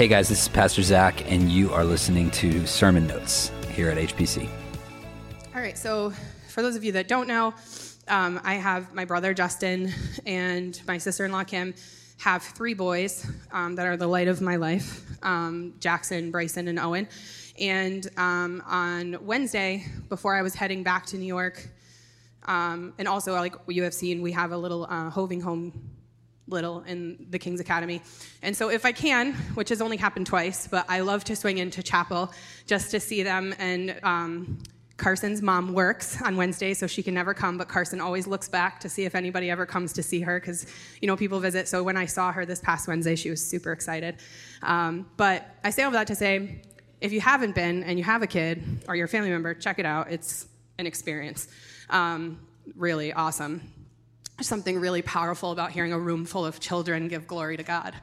Hey guys, this is Pastor Zach, and you are listening to Sermon Notes here at HPC. All right, so for those of you that don't know, um, I have my brother Justin and my sister in law Kim have three boys um, that are the light of my life um, Jackson, Bryson, and Owen. And um, on Wednesday, before I was heading back to New York, um, and also like you have seen, we have a little uh, hoving home little in the King's Academy. And so if I can, which has only happened twice, but I love to swing into chapel just to see them. And um, Carson's mom works on Wednesday, so she can never come, but Carson always looks back to see if anybody ever comes to see her because, you know, people visit. So when I saw her this past Wednesday, she was super excited. Um, but I say all that to say, if you haven't been and you have a kid or your family member, check it out. It's an experience. Um, really awesome something really powerful about hearing a room full of children give glory to God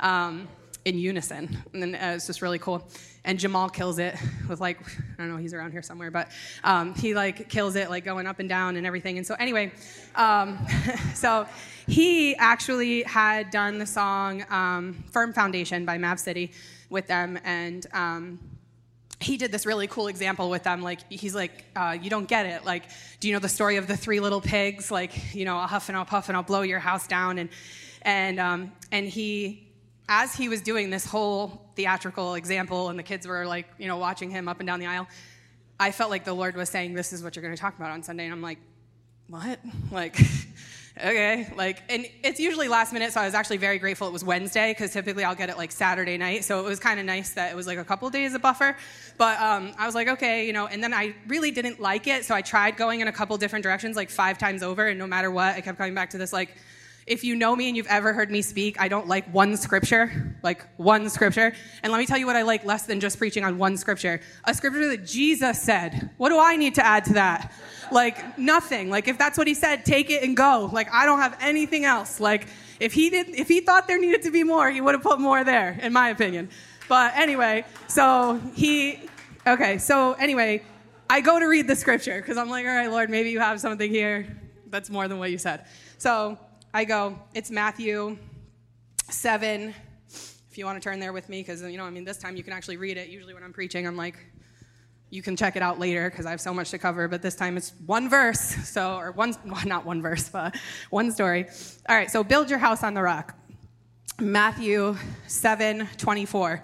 um, in unison. And uh, it's just really cool. And Jamal kills it with like, I don't know, he's around here somewhere, but um, he like kills it, like going up and down and everything. And so, anyway, um, so he actually had done the song um, Firm Foundation by Mav City with them. And um, he did this really cool example with them. Like, he's like, uh, you don't get it. Like, do you know the story of the three little pigs? Like, you know, I'll huff and I'll puff and I'll blow your house down. And, and, um, and he, as he was doing this whole theatrical example and the kids were like, you know, watching him up and down the aisle, I felt like the Lord was saying, this is what you're going to talk about on Sunday. And I'm like, what? Like, okay like and it's usually last minute so i was actually very grateful it was wednesday because typically i'll get it like saturday night so it was kind of nice that it was like a couple days of buffer. But um, i was like okay you know and then i really didn't like it so i tried going in a couple different directions like five times over and no matter what i kept coming back to this like if you know me and you've ever heard me speak, I don't like one scripture, like one scripture. And let me tell you what I like less than just preaching on one scripture. A scripture that Jesus said. What do I need to add to that? Like nothing. Like if that's what he said, take it and go. Like I don't have anything else. Like if he did if he thought there needed to be more, he would have put more there, in my opinion. But anyway, so he okay, so anyway, I go to read the scripture because I'm like, all right, Lord, maybe you have something here that's more than what you said. So I go, it's Matthew 7. If you want to turn there with me, because, you know, I mean, this time you can actually read it. Usually when I'm preaching, I'm like, you can check it out later because I have so much to cover, but this time it's one verse. So, or one, well, not one verse, but one story. All right, so build your house on the rock. Matthew 7 24.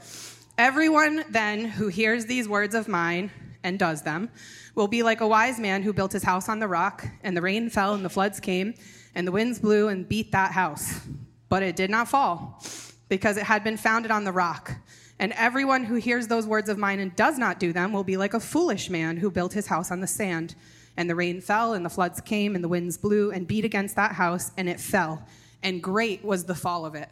Everyone then who hears these words of mine and does them will be like a wise man who built his house on the rock, and the rain fell and the floods came and the winds blew and beat that house. But it did not fall, because it had been founded on the rock. And everyone who hears those words of mine and does not do them will be like a foolish man who built his house on the sand. And the rain fell, and the floods came, and the winds blew and beat against that house, and it fell. And great was the fall of it.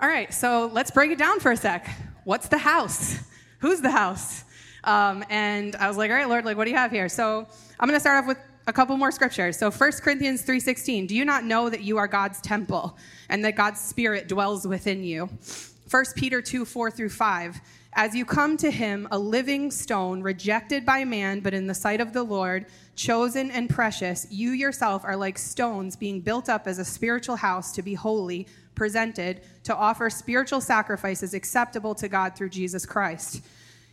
All right, so let's break it down for a sec. What's the house? Who's the house? Um, and I was like, all right, Lord, like, what do you have here? So I'm going to start off with a couple more scriptures. So 1 Corinthians 3:16, do you not know that you are God's temple and that God's spirit dwells within you? 1 Peter 2, 4 through 5. As you come to him, a living stone, rejected by man, but in the sight of the Lord, chosen and precious, you yourself are like stones being built up as a spiritual house to be holy, presented, to offer spiritual sacrifices acceptable to God through Jesus Christ.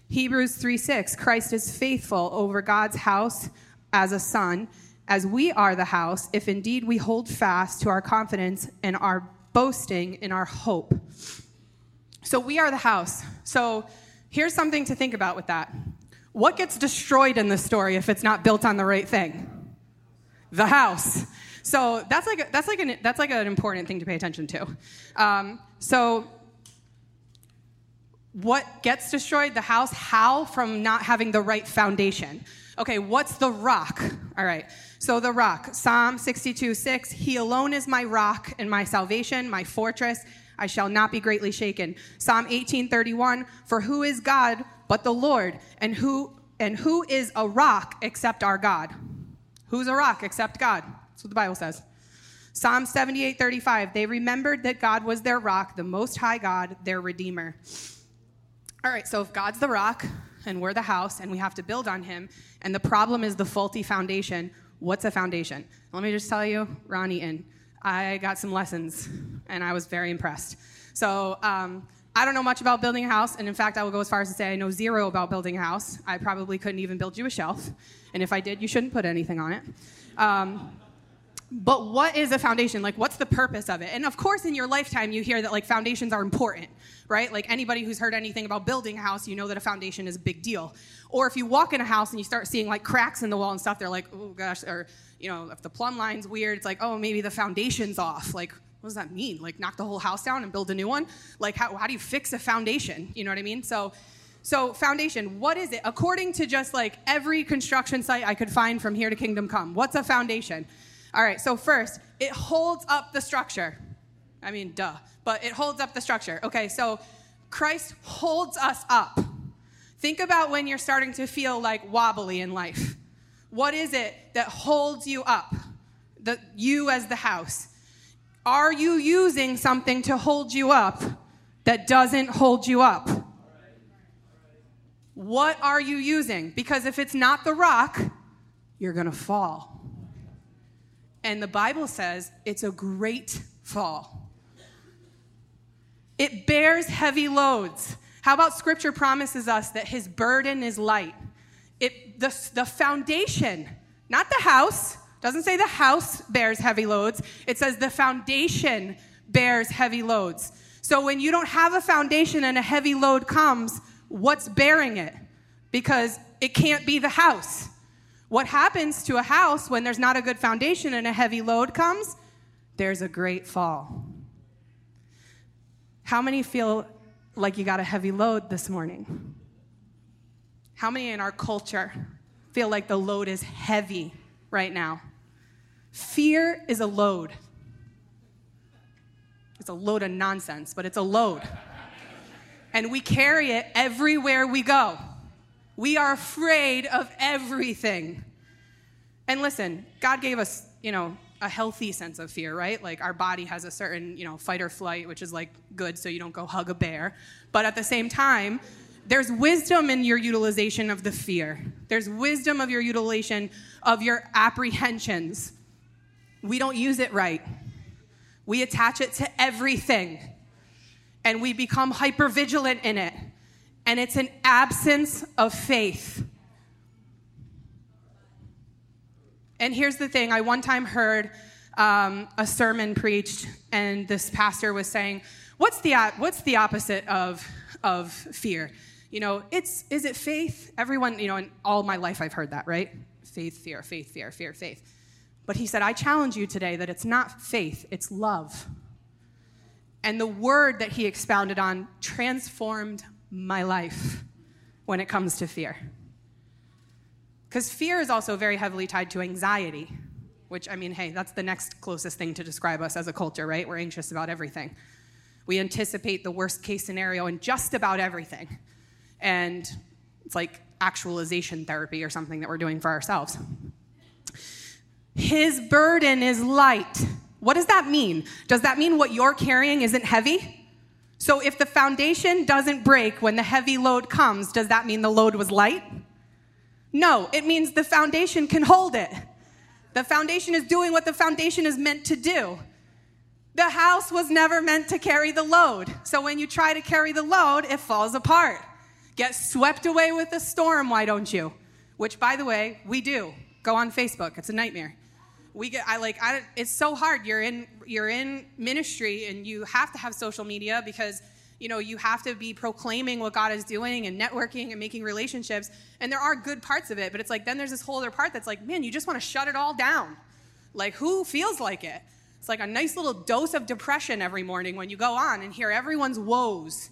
Hebrews 3 6, Christ is faithful over God's house as a son, as we are the house, if indeed we hold fast to our confidence and our boasting in our hope. So we are the house. So here's something to think about with that. What gets destroyed in the story if it's not built on the right thing? The house. So that's like a, that's like an that's like an important thing to pay attention to. Um, so what gets destroyed? The house. How? From not having the right foundation. Okay, what's the rock? All right, so the rock, Psalm 62 6, He alone is my rock and my salvation, my fortress. I shall not be greatly shaken. Psalm 18 31, For who is God but the Lord? And who, and who is a rock except our God? Who's a rock except God? That's what the Bible says. Psalm 78 35, They remembered that God was their rock, the Most High God, their Redeemer. All right, so if God's the rock, and we're the house and we have to build on him. And the problem is the faulty foundation. What's a foundation? Let me just tell you, Ronnie and I got some lessons, and I was very impressed. So um, I don't know much about building a house, and in fact, I will go as far as to say I know zero about building a house. I probably couldn't even build you a shelf, and if I did, you shouldn't put anything on it. Um, but what is a foundation? Like, what's the purpose of it? And of course, in your lifetime, you hear that like foundations are important, right? Like anybody who's heard anything about building a house, you know that a foundation is a big deal. Or if you walk in a house and you start seeing like cracks in the wall and stuff, they're like, oh gosh, or you know, if the plumb line's weird, it's like, oh, maybe the foundation's off. Like, what does that mean? Like, knock the whole house down and build a new one? Like, how, how do you fix a foundation? You know what I mean? So, so foundation, what is it? According to just like every construction site I could find from here to Kingdom Come, what's a foundation? All right, so first, it holds up the structure. I mean, duh, but it holds up the structure. Okay, so Christ holds us up. Think about when you're starting to feel like wobbly in life. What is it that holds you up? The, you as the house. Are you using something to hold you up that doesn't hold you up? What are you using? Because if it's not the rock, you're going to fall. And the Bible says it's a great fall. It bears heavy loads. How about scripture promises us that his burden is light? It, the, the foundation, not the house, doesn't say the house bears heavy loads. It says the foundation bears heavy loads. So when you don't have a foundation and a heavy load comes, what's bearing it? Because it can't be the house. What happens to a house when there's not a good foundation and a heavy load comes? There's a great fall. How many feel like you got a heavy load this morning? How many in our culture feel like the load is heavy right now? Fear is a load. It's a load of nonsense, but it's a load. And we carry it everywhere we go. We are afraid of everything. And listen, God gave us, you know, a healthy sense of fear, right? Like our body has a certain, you know, fight or flight, which is like good so you don't go hug a bear. But at the same time, there's wisdom in your utilization of the fear. There's wisdom of your utilization of your apprehensions. We don't use it right. We attach it to everything and we become hyper vigilant in it. And it's an absence of faith. And here's the thing I one time heard um, a sermon preached, and this pastor was saying, What's the, what's the opposite of, of fear? you know, it's is it faith? Everyone, you know, in all my life I've heard that, right? Faith, fear, faith, fear, fear, faith. But he said, I challenge you today that it's not faith, it's love. And the word that he expounded on transformed my life when it comes to fear. Because fear is also very heavily tied to anxiety, which, I mean, hey, that's the next closest thing to describe us as a culture, right? We're anxious about everything. We anticipate the worst case scenario in just about everything and it's like actualization therapy or something that we're doing for ourselves. His burden is light. What does that mean? Does that mean what you're carrying isn't heavy? So if the foundation doesn't break when the heavy load comes, does that mean the load was light? No, it means the foundation can hold it. The foundation is doing what the foundation is meant to do. The house was never meant to carry the load. So when you try to carry the load, it falls apart. Get swept away with a storm, why don't you? Which, by the way, we do. Go on Facebook. It's a nightmare. We get, I like, I, it's so hard. You're in, you're in ministry and you have to have social media because, you know, you have to be proclaiming what God is doing and networking and making relationships. And there are good parts of it, but it's like, then there's this whole other part that's like, man, you just want to shut it all down. Like, who feels like it? It's like a nice little dose of depression every morning when you go on and hear everyone's woes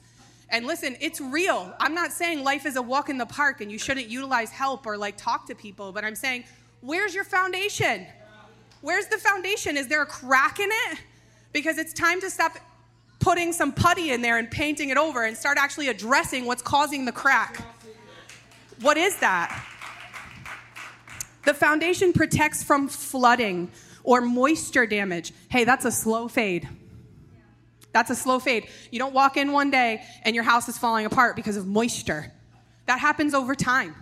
and listen, it's real. I'm not saying life is a walk in the park and you shouldn't utilize help or like talk to people, but I'm saying, where's your foundation? Where's the foundation? Is there a crack in it? Because it's time to stop putting some putty in there and painting it over and start actually addressing what's causing the crack. What is that? The foundation protects from flooding or moisture damage. Hey, that's a slow fade. That's a slow fade. You don't walk in one day and your house is falling apart because of moisture. That happens over time.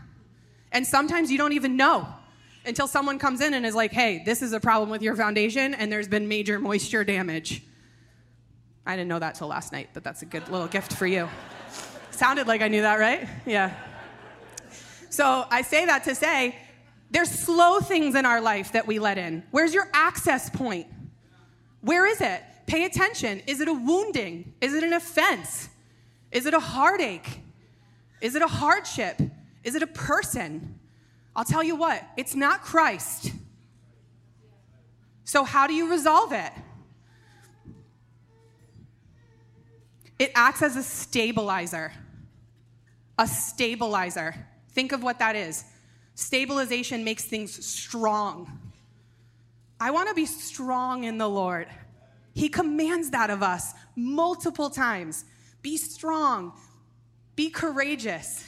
And sometimes you don't even know. until someone comes in and is like, hey, this is a problem with your foundation and there's been major moisture damage. I didn't know that till last night, but that's a good little gift for you. Sounded like I knew that, right? Yeah. So I say that to say there's slow things in our life that we let in. Where's your access point? Where is it? Pay attention. Is it a wounding? Is it an offense? Is it a heartache? Is it a hardship? Is it a person? I'll tell you what, it's not Christ. So, how do you resolve it? It acts as a stabilizer. A stabilizer. Think of what that is. Stabilization makes things strong. I want to be strong in the Lord. He commands that of us multiple times. Be strong, be courageous.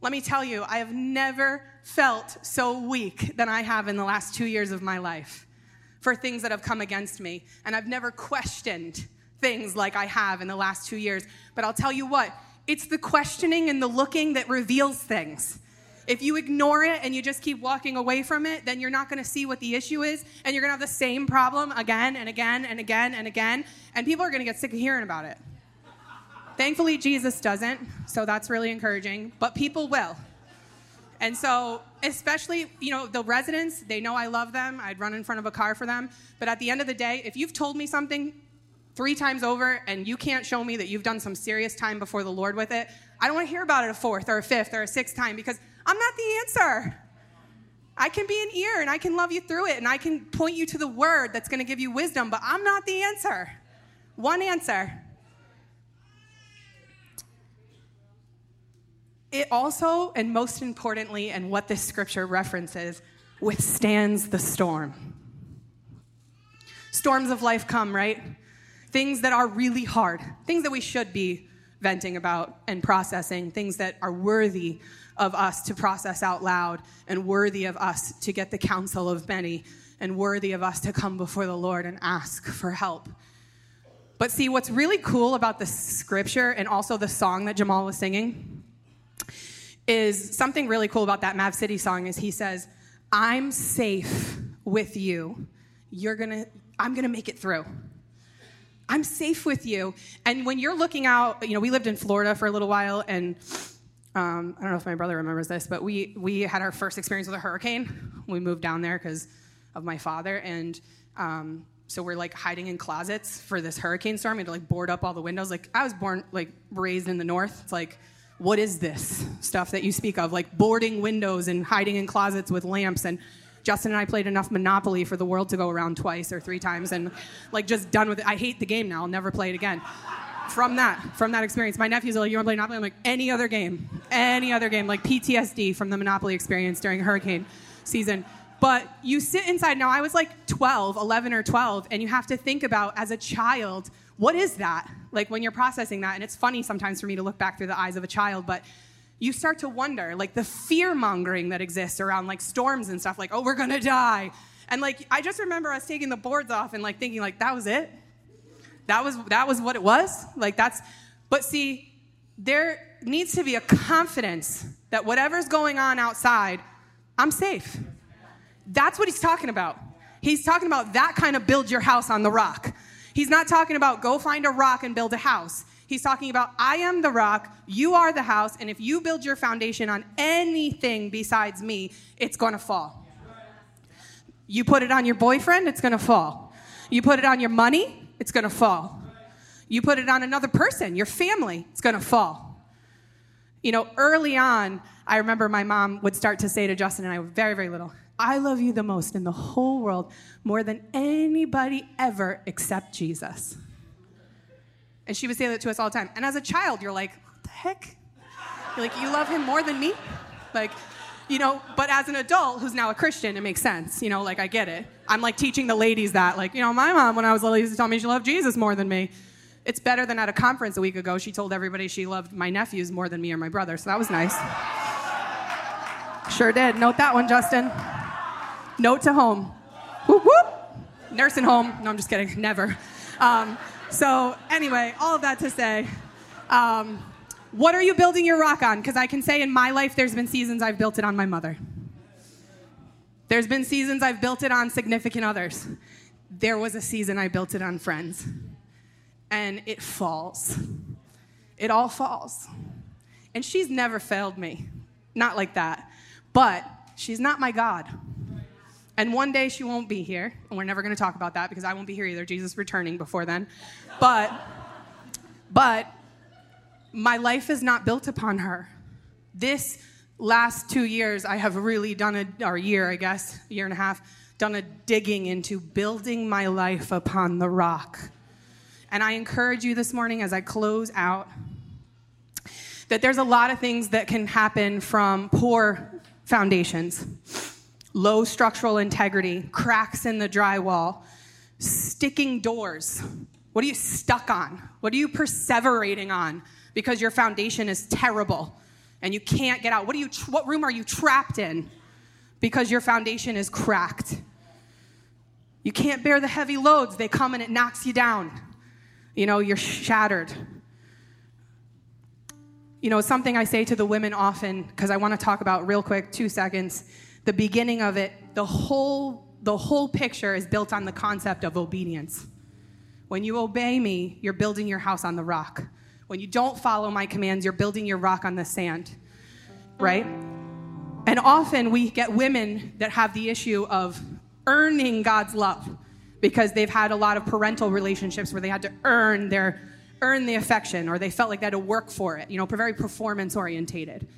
Let me tell you, I have never felt so weak than I have in the last two years of my life for things that have come against me. And I've never questioned things like I have in the last two years. But I'll tell you what, it's the questioning and the looking that reveals things. If you ignore it and you just keep walking away from it, then you're not going to see what the issue is, and you're going to have the same problem again and again and again and again, and people are going to get sick of hearing about it. Thankfully, Jesus doesn't, so that's really encouraging, but people will. And so, especially, you know, the residents, they know I love them. I'd run in front of a car for them. But at the end of the day, if you've told me something three times over and you can't show me that you've done some serious time before the Lord with it, I don't want to hear about it a fourth or a fifth or a sixth time because I'm not the answer. I can be an ear and I can love you through it and I can point you to the word that's going to give you wisdom, but I'm not the answer. One answer. It also, and most importantly, and what this scripture references, withstands the storm. Storms of life come, right? Things that are really hard, things that we should be venting about and processing, things that are worthy of us to process out loud and worthy of us to get the counsel of many and worthy of us to come before the Lord and ask for help. But see, what's really cool about the scripture and also the song that Jamal was singing is something really cool about that Mav City song is he says, I'm safe with you. You're gonna, I'm gonna make it through. I'm safe with you. And when you're looking out, you know, we lived in Florida for a little while, and um, I don't know if my brother remembers this, but we we had our first experience with a hurricane. We moved down there because of my father, and um, so we're like hiding in closets for this hurricane storm. We had to like board up all the windows. Like I was born, like raised in the north. It's like what is this stuff that you speak of? Like boarding windows and hiding in closets with lamps. And Justin and I played enough Monopoly for the world to go around twice or three times and like just done with it. I hate the game now. I'll never play it again. From that, from that experience, my nephew's like, "You want to play Monopoly?" I'm like, "Any other game, any other game." Like PTSD from the Monopoly experience during hurricane season. But you sit inside. Now I was like 12, 11 or 12, and you have to think about as a child what is that? Like when you're processing that, and it's funny sometimes for me to look back through the eyes of a child, but you start to wonder, like the fear mongering that exists around like storms and stuff, like, oh, we're gonna die. And like I just remember us taking the boards off and like thinking, like, that was it? That was that was what it was? Like that's but see, there needs to be a confidence that whatever's going on outside, I'm safe. That's what he's talking about. He's talking about that kind of build your house on the rock. He's not talking about go find a rock and build a house. He's talking about I am the rock, you are the house, and if you build your foundation on anything besides me, it's going to fall. You put it on your boyfriend, it's going to fall. You put it on your money, it's going to fall. You put it on another person, your family, it's going to fall. You know, early on, I remember my mom would start to say to Justin and I, very, very little, I love you the most in the whole world, more than anybody ever except Jesus. And she would say that to us all the time. And as a child, you're like, what the heck? You're like, you love him more than me? Like, you know, but as an adult who's now a Christian, it makes sense. You know, like I get it. I'm like teaching the ladies that, like, you know, my mom when I was little used to tell me she loved Jesus more than me. It's better than at a conference a week ago. She told everybody she loved my nephews more than me or my brother, so that was nice. Sure did. Note that one, Justin. Note to home. Whoop, whoop. Nursing home. No, I'm just kidding. Never. Um, so, anyway, all of that to say, um, what are you building your rock on? Because I can say in my life, there's been seasons I've built it on my mother. There's been seasons I've built it on significant others. There was a season I built it on friends. And it falls. It all falls. And she's never failed me. Not like that. But she's not my God. And one day she won't be here. And we're never going to talk about that because I won't be here either. Jesus returning before then. But, but my life is not built upon her. This last two years, I have really done a, or year, I guess, year and a half, done a digging into building my life upon the rock. And I encourage you this morning as I close out that there's a lot of things that can happen from poor foundations low structural integrity, cracks in the drywall, sticking doors. What are you stuck on? What are you perseverating on because your foundation is terrible and you can't get out? What, are you, what room are you trapped in because your foundation is cracked? You can't bear the heavy loads, they come and it knocks you down. You know, you're shattered. You know, something I say to the women often, because I want to talk about real quick, two seconds, the beginning of it, the whole, the whole picture is built on the concept of obedience. When you obey me, you're building your house on the rock. When you don't follow my commands, you're building your rock on the sand, right? And often we get women that have the issue of earning God's love because they've had a lot of parental relationships where they had to earn their earn the affection or they felt like they had to work for it, you know, very performance orientated.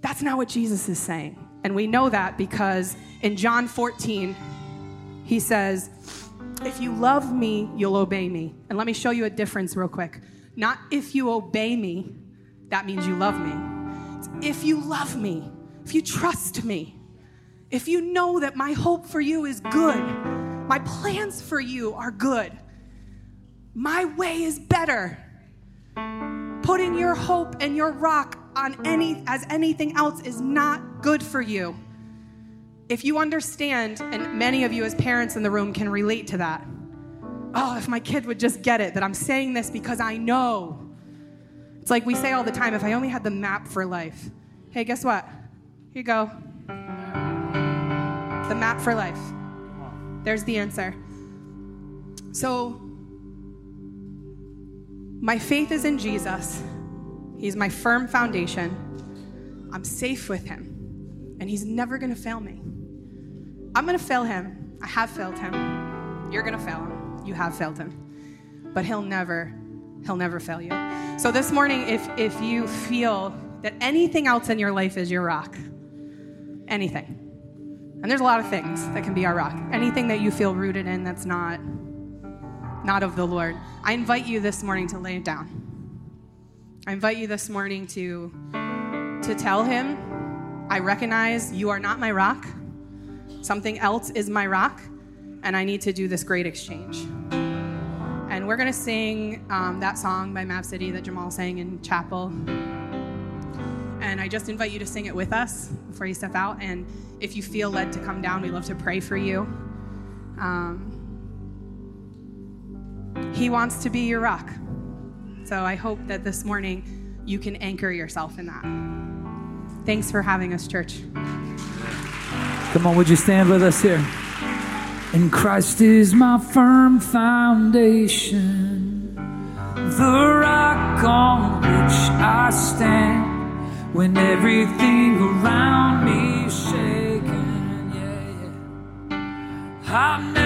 That's not what Jesus is saying. And we know that because in John 14, he says, If you love me, you'll obey me. And let me show you a difference real quick. Not if you obey me, that means you love me. It's if you love me, if you trust me, if you know that my hope for you is good, my plans for you are good, my way is better. Putting your hope and your rock on any as anything else is not good for you. If you understand, and many of you as parents in the room can relate to that. Oh, if my kid would just get it that I'm saying this because I know. It's like we say all the time if I only had the map for life. Hey, guess what? Here you go. The map for life. There's the answer. So, my faith is in Jesus. He's my firm foundation. I'm safe with him, and he's never going to fail me. I'm going to fail him. I have failed him. You're going to fail him. You have failed him. But he'll never he'll never fail you. So this morning if if you feel that anything else in your life is your rock, anything. And there's a lot of things that can be our rock. Anything that you feel rooted in that's not not of the Lord. I invite you this morning to lay it down. I invite you this morning to, to tell him, I recognize you are not my rock. Something else is my rock, and I need to do this great exchange. And we're going to sing um, that song by Mav City that Jamal sang in chapel. And I just invite you to sing it with us before you step out. And if you feel led to come down, we'd love to pray for you. Um, he wants to be your rock. So I hope that this morning you can anchor yourself in that. Thanks for having us, church. Come on, would you stand with us here? And Christ is my firm foundation, the rock on which I stand when everything around me is shaking. Yeah, yeah.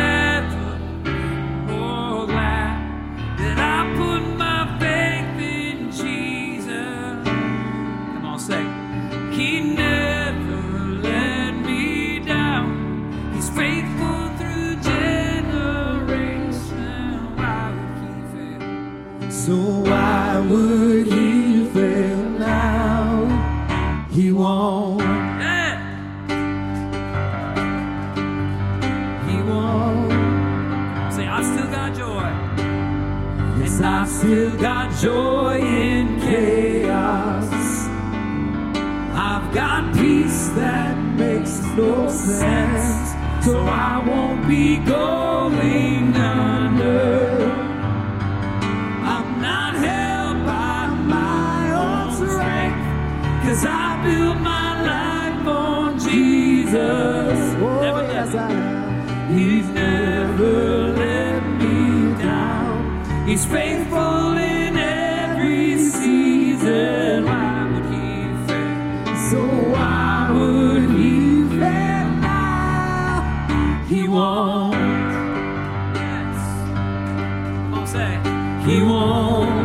I've still got joy in chaos. I've got peace that makes no sense, so I won't be going under. I'm not held by my own strength, cause I built my life on Jesus. Oh, never yes, He's never faithful in every season. Why would he fail? So why would he fail now? He won't. Yes. Come on, say. He won't.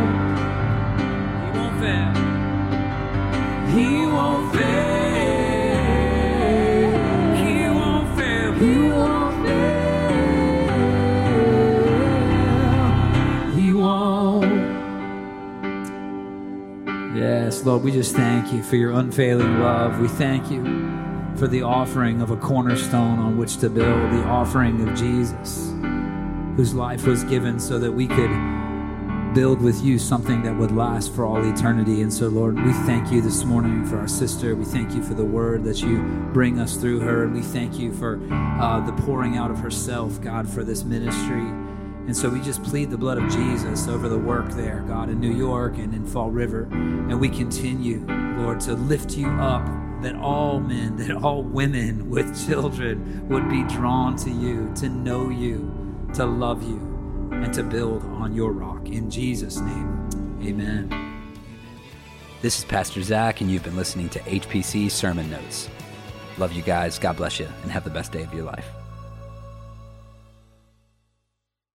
Lord, we just thank you for your unfailing love. We thank you for the offering of a cornerstone on which to build, the offering of Jesus, whose life was given so that we could build with you something that would last for all eternity. And so, Lord, we thank you this morning for our sister. We thank you for the word that you bring us through her. And we thank you for uh, the pouring out of herself, God, for this ministry. And so we just plead the blood of Jesus over the work there, God, in New York and in Fall River. And we continue, Lord, to lift you up that all men, that all women with children would be drawn to you, to know you, to love you, and to build on your rock. In Jesus' name, amen. This is Pastor Zach, and you've been listening to HPC Sermon Notes. Love you guys. God bless you, and have the best day of your life.